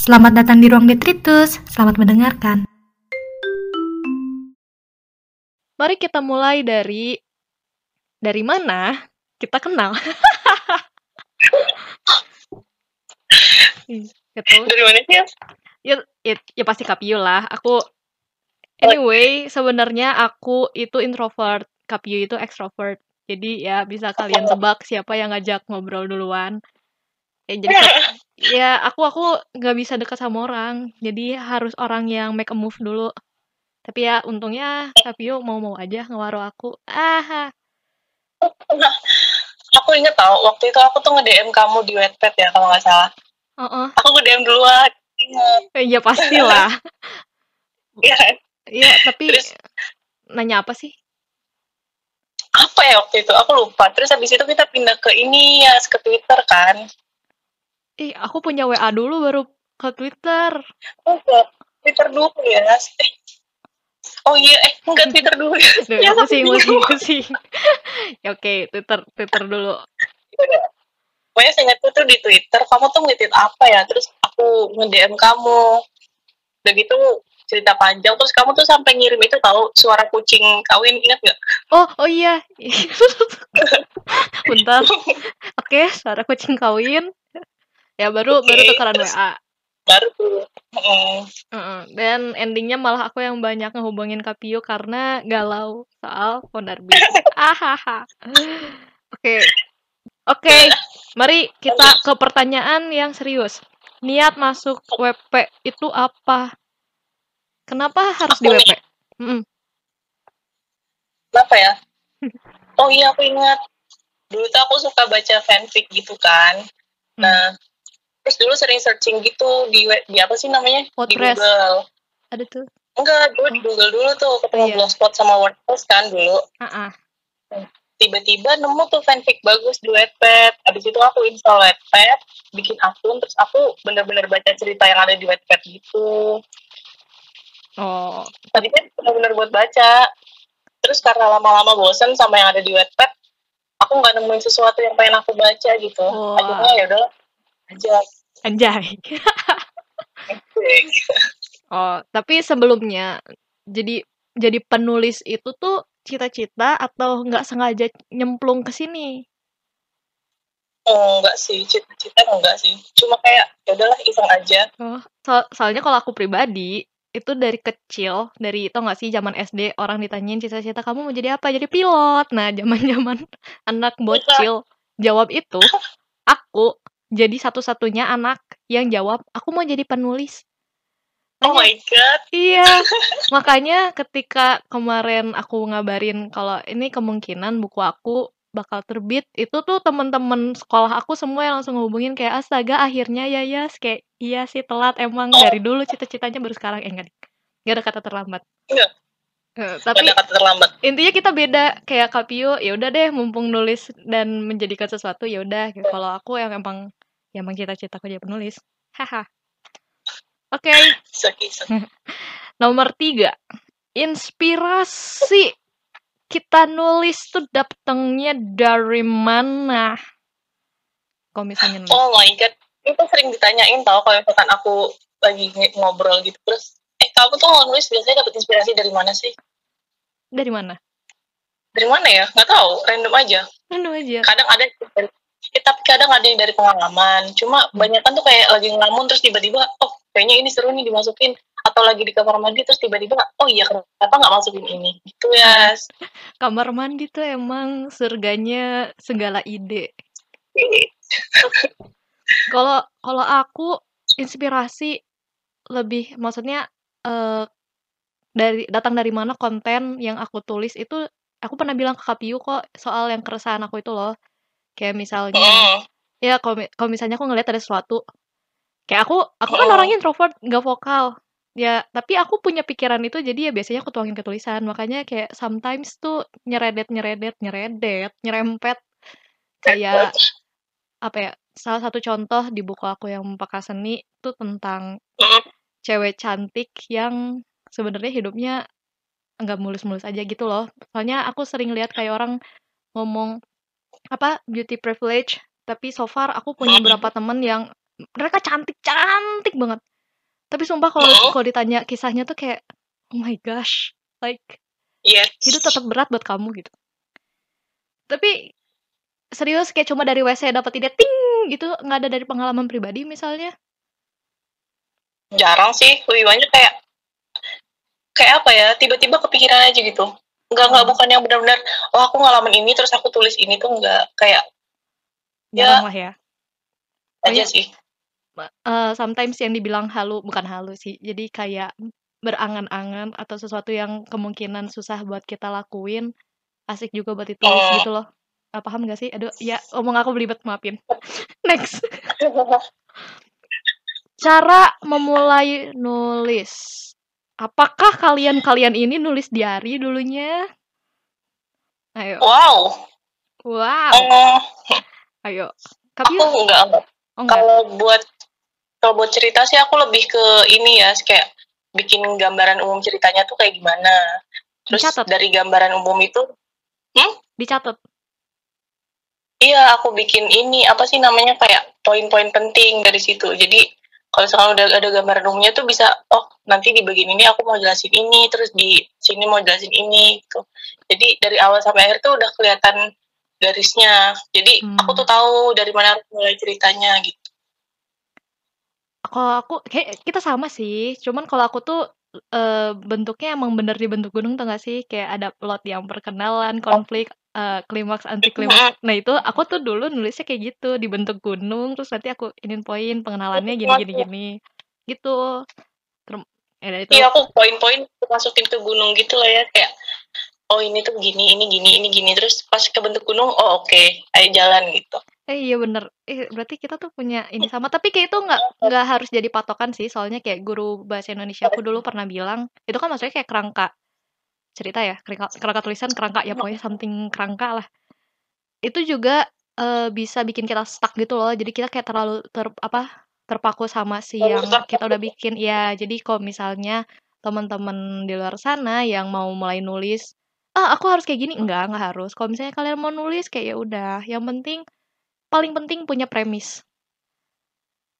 Selamat datang di ruang detritus. Selamat mendengarkan. Mari kita mulai dari dari mana kita kenal. gitu. Dari mana sih? Ya, ya, ya pasti Kapio lah. Aku anyway, sebenarnya aku itu introvert, Kapio itu extrovert. Jadi ya bisa kalian tebak siapa yang ngajak ngobrol duluan. Ya jadi ya aku aku nggak bisa dekat sama orang. Jadi harus orang yang make a move dulu. Tapi ya untungnya Kapio mau-mau aja ngewaro aku. Ah, Aku inget tau, waktu itu aku tuh nge-DM kamu di Wattpad ya, kalau nggak salah. heeh. Aku nge-DM duluan. Ingat. Eh, Ya pastilah. Iya. Iya, tapi Terus? nanya apa sih? Apa ya waktu itu? Aku lupa. Terus habis itu kita pindah ke ini ya, ke Twitter kan. Ih, aku punya WA dulu baru ke Twitter. Oh, ke Twitter dulu ya. Oh iya, eh enggak Twitter dulu ya. Duh, Ya, aku sih, aku pusing, bingung. pusing. ya oke, Twitter, Twitter dulu. Yaudah. Pokoknya saya ingat tuh di Twitter, kamu tuh nge-tweet apa ya? Terus aku nge-DM kamu. Udah gitu cerita panjang, terus kamu tuh sampai ngirim itu tahu suara kucing kawin, ingat nggak? Oh, oh iya. Bentar. Oke, suara kucing kawin. Ya baru baru Oke, tukeran terus- WA. Baru tuh. Mm. Heeh. Dan endingnya malah aku yang banyak ngehubungin Kapio karena galau soal Pondarbi. Ahaha. Oke. Oke, mari kita ke pertanyaan yang serius. Niat masuk WP itu apa? Kenapa harus di Aku WP? nih. Mm-mm. Kenapa ya? Oh iya aku ingat. Dulu tuh aku suka baca fanfic gitu kan. Hmm. Terus dulu sering searching gitu di di apa sih namanya? Di WordPress. Google. Ada tuh. Enggak, dulu di Google dulu tuh ketemu Iya. Blogspot sama WordPress kan dulu. Ah. Tiba-tiba nemu tuh fanfic bagus di Wattpad. Habis itu aku install Wattpad, bikin akun, terus aku bener-bener baca cerita yang ada di Wattpad gitu. Oh, Tadi kan bener-bener buat baca. Terus karena lama-lama bosen sama yang ada di Wattpad, aku nggak nemuin sesuatu yang pengen aku baca gitu. Wah. Akhirnya ya udah aja. anjay. Oh, tapi sebelumnya jadi jadi penulis itu tuh cita-cita atau nggak sengaja nyemplung ke sini? Oh, enggak sih, cita-cita enggak sih. Cuma kayak ya udahlah iseng aja. Oh, so- soalnya kalau aku pribadi itu dari kecil, dari tau nggak sih zaman SD orang ditanyain cita-cita kamu mau jadi apa? Jadi pilot. Nah, zaman-zaman anak bocil jawab itu, aku jadi satu-satunya anak yang jawab aku mau jadi penulis. Oh my god. Iya, makanya ketika kemarin aku ngabarin kalau ini kemungkinan buku aku bakal terbit, itu tuh temen-temen sekolah aku semua yang langsung ngehubungin kayak astaga akhirnya ya Yas kayak iya sih telat emang dari dulu cita-citanya baru sekarang eh enggak. Enggak ada kata terlambat. Iya. Eh, Nggak tapi ada kata terlambat. intinya kita beda kayak Kapio ya udah deh mumpung nulis dan menjadikan sesuatu ya udah gitu. kalau aku yang emang yang emang cita-citaku jadi penulis. Haha. Oke. Kisah-kisah. Nomor tiga, inspirasi kita nulis tuh datangnya dari mana? Kalau misalnya nulis. Oh my god. Itu sering ditanyain tau kalau misalkan aku lagi ng- ngobrol gitu. Terus, eh kamu tuh kalau nulis biasanya dapat inspirasi dari mana sih? Dari mana? Dari mana ya? Nggak tahu, random aja. Random aja. Kadang ada dari, eh, tapi kadang ada yang dari pengalaman. Cuma banyak kan tuh kayak lagi ngelamun terus tiba-tiba, oh kayaknya ini seru nih dimasukin. Atau lagi di kamar mandi terus tiba-tiba, oh iya kenapa nggak masukin ini? Gitu ya. Kamar mandi tuh emang surganya segala ide. Kalau kalau aku inspirasi lebih maksudnya eh dari datang dari mana konten yang aku tulis itu aku pernah bilang ke Kapiu kok soal yang keresahan aku itu loh. Kayak misalnya Hmm. Ya, kalau mi kalau misalnya aku ngelihat ada sesuatu, kayak aku aku kan Heeh. orangnya introvert, nggak vokal. Ya, tapi aku punya pikiran itu jadi ya biasanya aku tuangin ke tulisan. Makanya kayak sometimes tuh nyeredet-nyeredet, nyeredet, nyerempet kayak apa ya? Salah satu contoh di buku aku yang Peka Seni tuh tentang Hmm. cewek cantik yang sebenarnya hidupnya nggak mulus-mulus aja gitu loh. Soalnya aku sering lihat kayak orang ngomong apa beauty privilege tapi so far aku punya Hmm. beberapa temen yang mereka cantik cantik banget Tapi sumpah kalau Mhm. kalau ditanya kisahnya tuh kayak, "Oh my gosh," like Yes. hidup tetap berat buat kamu gitu. Tapi serius kayak cuma dari WC dapet ide ting gitu, nggak ada dari pengalaman pribadi misalnya? Jarang sih, lebih banyak kayak kayak apa ya, tiba-tiba kepikiran aja gitu. Enggak enggak Oh. bukan yang benar-benar, "Oh, aku ngalamin ini terus aku tulis ini," tuh enggak. Kayak Jarang ya lah ya. aja sih. eee, sometimes yang dibilang halu bukan halu sih, jadi kayak berangan-angan atau sesuatu yang kemungkinan susah buat kita lakuin, asik juga buat ditulis Oh. gitu loh. Eee, paham nggak sih? Aduh, ya omong aku belibet, maafin. Next. Cara memulai nulis. Apakah kalian-kalian ini nulis diary dulunya? Ayo. Wow. Wow. Oh, Ayo. aku Kapiu? enggak enggak. Oh, enggak? Kalau buat kalau buat cerita sih aku lebih ke ini ya, kayak bikin gambaran umum ceritanya tuh kayak gimana. Terus Dicatat? dari gambaran umum itu hmm? Dicatat? Iya, aku bikin ini, apa sih namanya, kayak poin-poin penting dari situ. Jadi, kalau misalkan udah ada gambaran umumnya tuh bisa, oh nanti di bagian ini aku mau jelasin ini, terus di sini mau jelasin ini, gitu. Jadi, dari awal sampai akhir tuh udah kelihatan garisnya. Jadi, aku tuh Hmm. tahu dari mana harus mulai ceritanya, gitu. Kalau aku kayak kita sama sih, cuman kalau aku tuh, eee, bentuknya emang bener dibentuk gunung tau nggak sih? Kayak ada plot yang perkenalan, konflik, eee, klimaks, anti klimaks. Nah itu aku tuh dulu nulisnya kayak gitu, dibentuk gunung, terus nanti aku iniin poin, pengenalannya gini gini gini, gitu. Term ya itu Iya, aku poin-poin aku masukin ke gunung gitu lah ya, kayak, oh ini tuh gini, ini gini, ini gini, terus pas kebentuk gunung, oh oke, ayo jalan, gitu. Eh, iya bener. Eh, berarti kita tuh punya ini sama, tapi kayak itu nggak nggak harus jadi patokan sih, soalnya kayak guru bahasa Indonesia aku dulu pernah bilang, itu kan maksudnya kayak kerangka cerita ya, kerangka kerangka tulisan, kerangka ya pokoknya something kerangka lah. Itu juga, eee, bisa bikin kita stuck gitu loh, jadi kita kayak terlalu ter apa, terpaku sama si yang kita udah bikin iya, jadi kalau misalnya teman-teman di luar sana yang mau mulai nulis, "Ah, aku harus kayak gini," enggak, enggak harus. Kalau misalnya kalian mau nulis kayak ya udah, yang penting paling penting punya premis.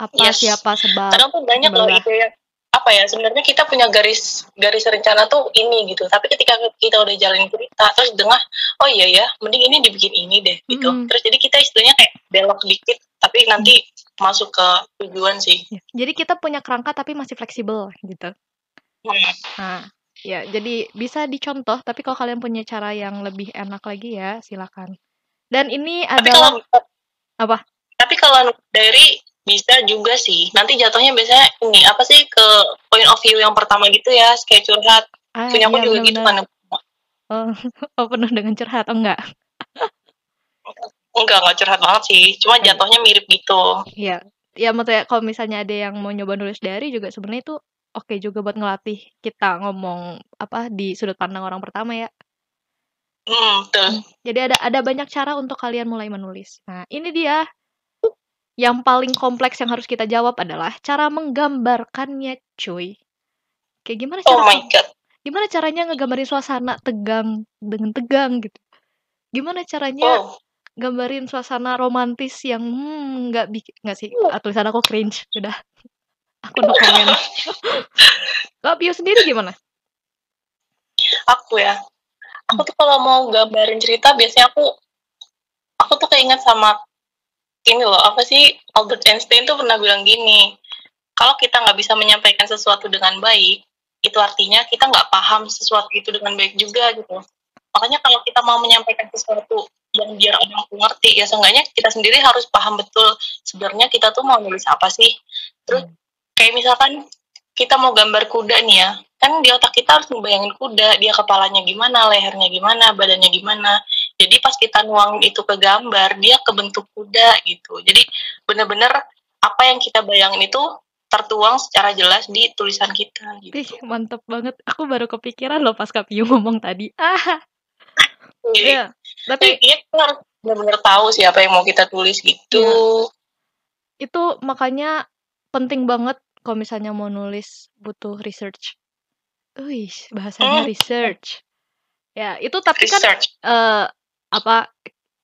Apa, Yes. siapa, sebab, Kadang tuh banyak loh ide yang apa ya, sebenarnya kita punya garis garis rencana tuh ini gitu, tapi ketika kita udah jalanin cerita, terus dengar, oh iya ya, mending ini dibikin ini deh, gitu. Mhm. Terus jadi kita istilahnya kayak belok dikit, tapi nanti masuk ke tujuan sih. Ya, jadi kita punya kerangka tapi masih fleksibel gitu. Hmm. Nah, ya jadi bisa dicontoh, tapi kalau kalian punya cara yang lebih enak lagi ya silakan. Dan ini Tapi adalah kalau apa? tapi kalau dari bisa juga sih. Nanti jatuhnya biasanya ini apa sih ke point of view yang pertama gitu ya, kayak curhat. Ah, Punya aku iya juga gitu bener-bener. kan. Oh, oh penuh dengan curhat, oh enggak? Enggak, enggak curhat banget sih. Cuma Iya. jatuhnya mirip gitu. Iya. Ya maksudnya kalau misalnya ada yang mau nyoba nulis diary juga sebenarnya itu oke juga buat ngelatih kita ngomong apa di sudut pandang orang pertama ya. Hmm, betul. Hmm, jadi ada ada banyak cara untuk kalian mulai menulis. Nah, ini dia yang paling kompleks yang harus kita jawab adalah cara menggambarkannya, cuy. Kayak gimana Oh cara my god. gimana caranya ngegambarin suasana tegang dengan tegang gitu. Gimana caranya Oh. gambarin suasana romantis yang hmm, nggak bikin nggak sih ah, tulisan aku cringe udah aku no comment kalau Pio sendiri gimana Aku ya. Aku tuh kalau mau gambarin cerita biasanya aku aku tuh keinget sama ini loh, apa sih Albert Einstein tuh pernah bilang gini, kalau kita nggak bisa menyampaikan sesuatu dengan baik, itu artinya kita nggak paham sesuatu itu dengan baik juga gitu. Makanya kalau kita mau menyampaikan sesuatu yang biar orang tuh ya seenggaknya kita sendiri harus paham betul sebenarnya kita tuh mau nulis apa sih. Terus kayak misalkan kita mau gambar kuda nih ya, kan di otak kita harus membayangin kuda, dia kepalanya gimana, lehernya gimana, badannya gimana. Jadi pas kita nuangin itu ke gambar, dia kebentuk kuda gitu. Jadi bener-bener apa yang kita bayangin itu tertuang secara jelas di tulisan kita gitu. Ih, mantep banget aku baru kepikiran loh pas Kak Pio ngomong tadi ah Jadi iya tapi kita harus bener-bener tahu siapa yang mau kita tulis gitu. itu makanya penting banget kalau misalnya mau nulis butuh research Wih, bahasanya Hmm. research. Ya, itu tapi kan Research. Eh apa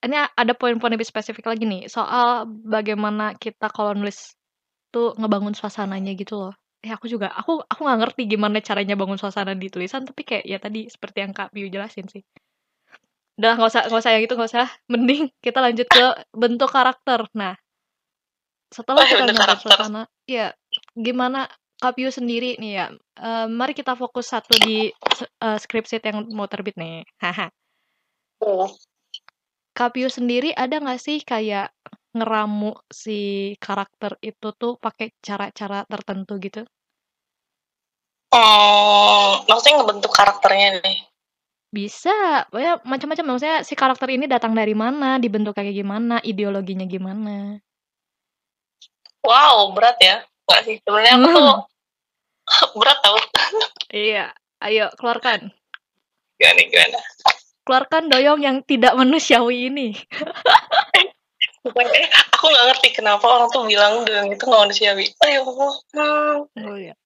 ini ada poin-poin lebih spesifik lagi nih soal bagaimana kita kalau nulis tuh ngebangun suasananya gitu loh. ya aku juga aku aku nggak ngerti gimana caranya bangun suasana di tulisan tapi kayak ya tadi seperti yang Kak Piu jelasin sih. Udah nggak usah nggak usah yang itu nggak usah. Mending kita lanjut ke bentuk karakter. Nah, setelah kita nyampe karakter. suasana, ya gimana Kak Piu sendiri nih ya. eh, mari kita fokus satu di se- eh, script sheet yang mau terbit nih. Haha. Oh. Kak Piu sendiri ada nggak sih kayak ngeramu si karakter itu tuh pakai cara-cara tertentu gitu? Hmm, maksudnya ngebentuk karakternya nih. Bisa, ya macam-macam. Maksudnya si karakter ini datang dari mana, dibentuk kayak gimana, ideologinya gimana. Wow, berat ya. Enggak sih, sebenarnya aku tuh berat tau. Iya, ayo keluarkan. Gimana, gimana. Keluarkan doyong yang tidak manusiawi ini. Pokoknya, eh, aku nggak ngerti kenapa orang tuh bilang doyong itu nggak manusiawi. Ayo, hmm, Oh iya.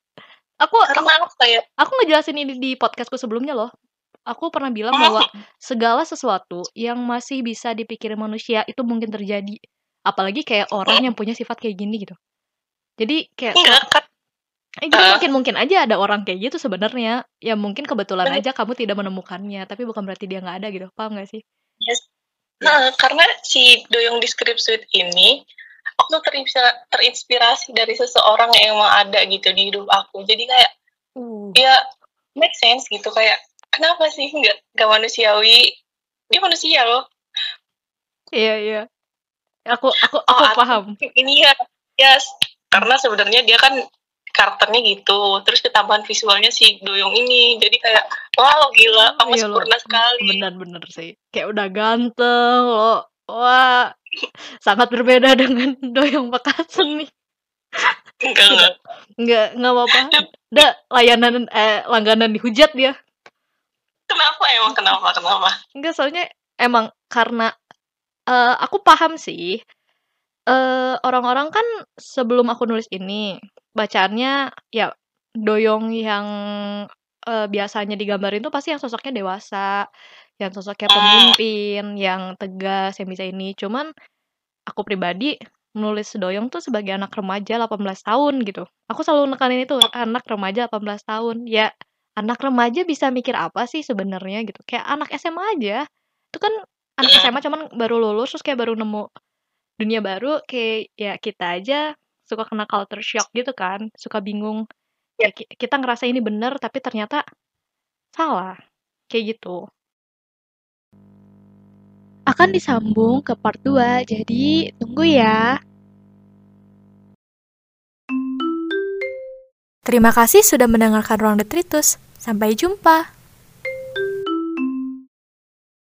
Aku aku, karena apa ya? aku ngejelasin ini di podcastku sebelumnya loh. Aku pernah bilang bahwa segala sesuatu yang masih bisa dipikirin manusia itu mungkin terjadi. Apalagi kayak orang yang punya sifat kayak gini gitu. Jadi kayak Enggak, kan? Eh, Ah. mungkin mungkin aja ada orang kayak gitu sebenarnya. Ya mungkin kebetulan Bener. aja kamu tidak menemukannya, tapi bukan berarti dia nggak ada gitu. Paham nggak sih? Yes. Nah, karena si doyong di script suite ini, aku tuh terinspira- terinspirasi dari seseorang yang emang ada gitu di hidup aku. Jadi kayak, Uh. ya make sense gitu. Kayak, kenapa sih nggak, nggak manusiawi? Dia manusia loh. Iya, iya. Aku aku Oh, aku atau paham. Ini ya, yes. Karena sebenarnya dia kan karakternya gitu. Terus ketambahan visualnya si doyong ini. Jadi kayak, wow gila, kamu Iya, lo sempurna sekali. benar-benar sih. Kayak udah ganteng lo. Wah, sangat berbeda dengan doyong Bekasem nih. Enggak, enggak. Nggak nggak apa-apa. Udah layanan eh langganan dihujat dia. Kenapa emang? Kenapa? Kenapa? Enggak, soalnya emang karena eh aku paham sih. eh orang-orang kan sebelum aku nulis ini bacaannya ya doyong yang eh, biasanya digambarin tuh pasti yang sosoknya dewasa, yang sosoknya Hmm. pemimpin, yang tegas, yang bisa ini. Cuman aku pribadi nulis doyong tuh sebagai anak remaja 18 tahun gitu. Aku selalu nekanin itu anak remaja 18 tahun. Ya anak remaja bisa mikir apa sih sebenarnya gitu. Kayak anak SMA aja. Itu kan anak. SMA cuman baru lulus terus kayak baru nemu dunia baru kayak ya kita aja suka kena culture shock gitu kan. Suka bingung. Ya ki- kita ngerasa ini bener tapi ternyata salah. Kayak gitu. Akan disambung ke part 2, jadi tunggu ya. Terima kasih sudah mendengarkan Ruang Detritus. Sampai jumpa.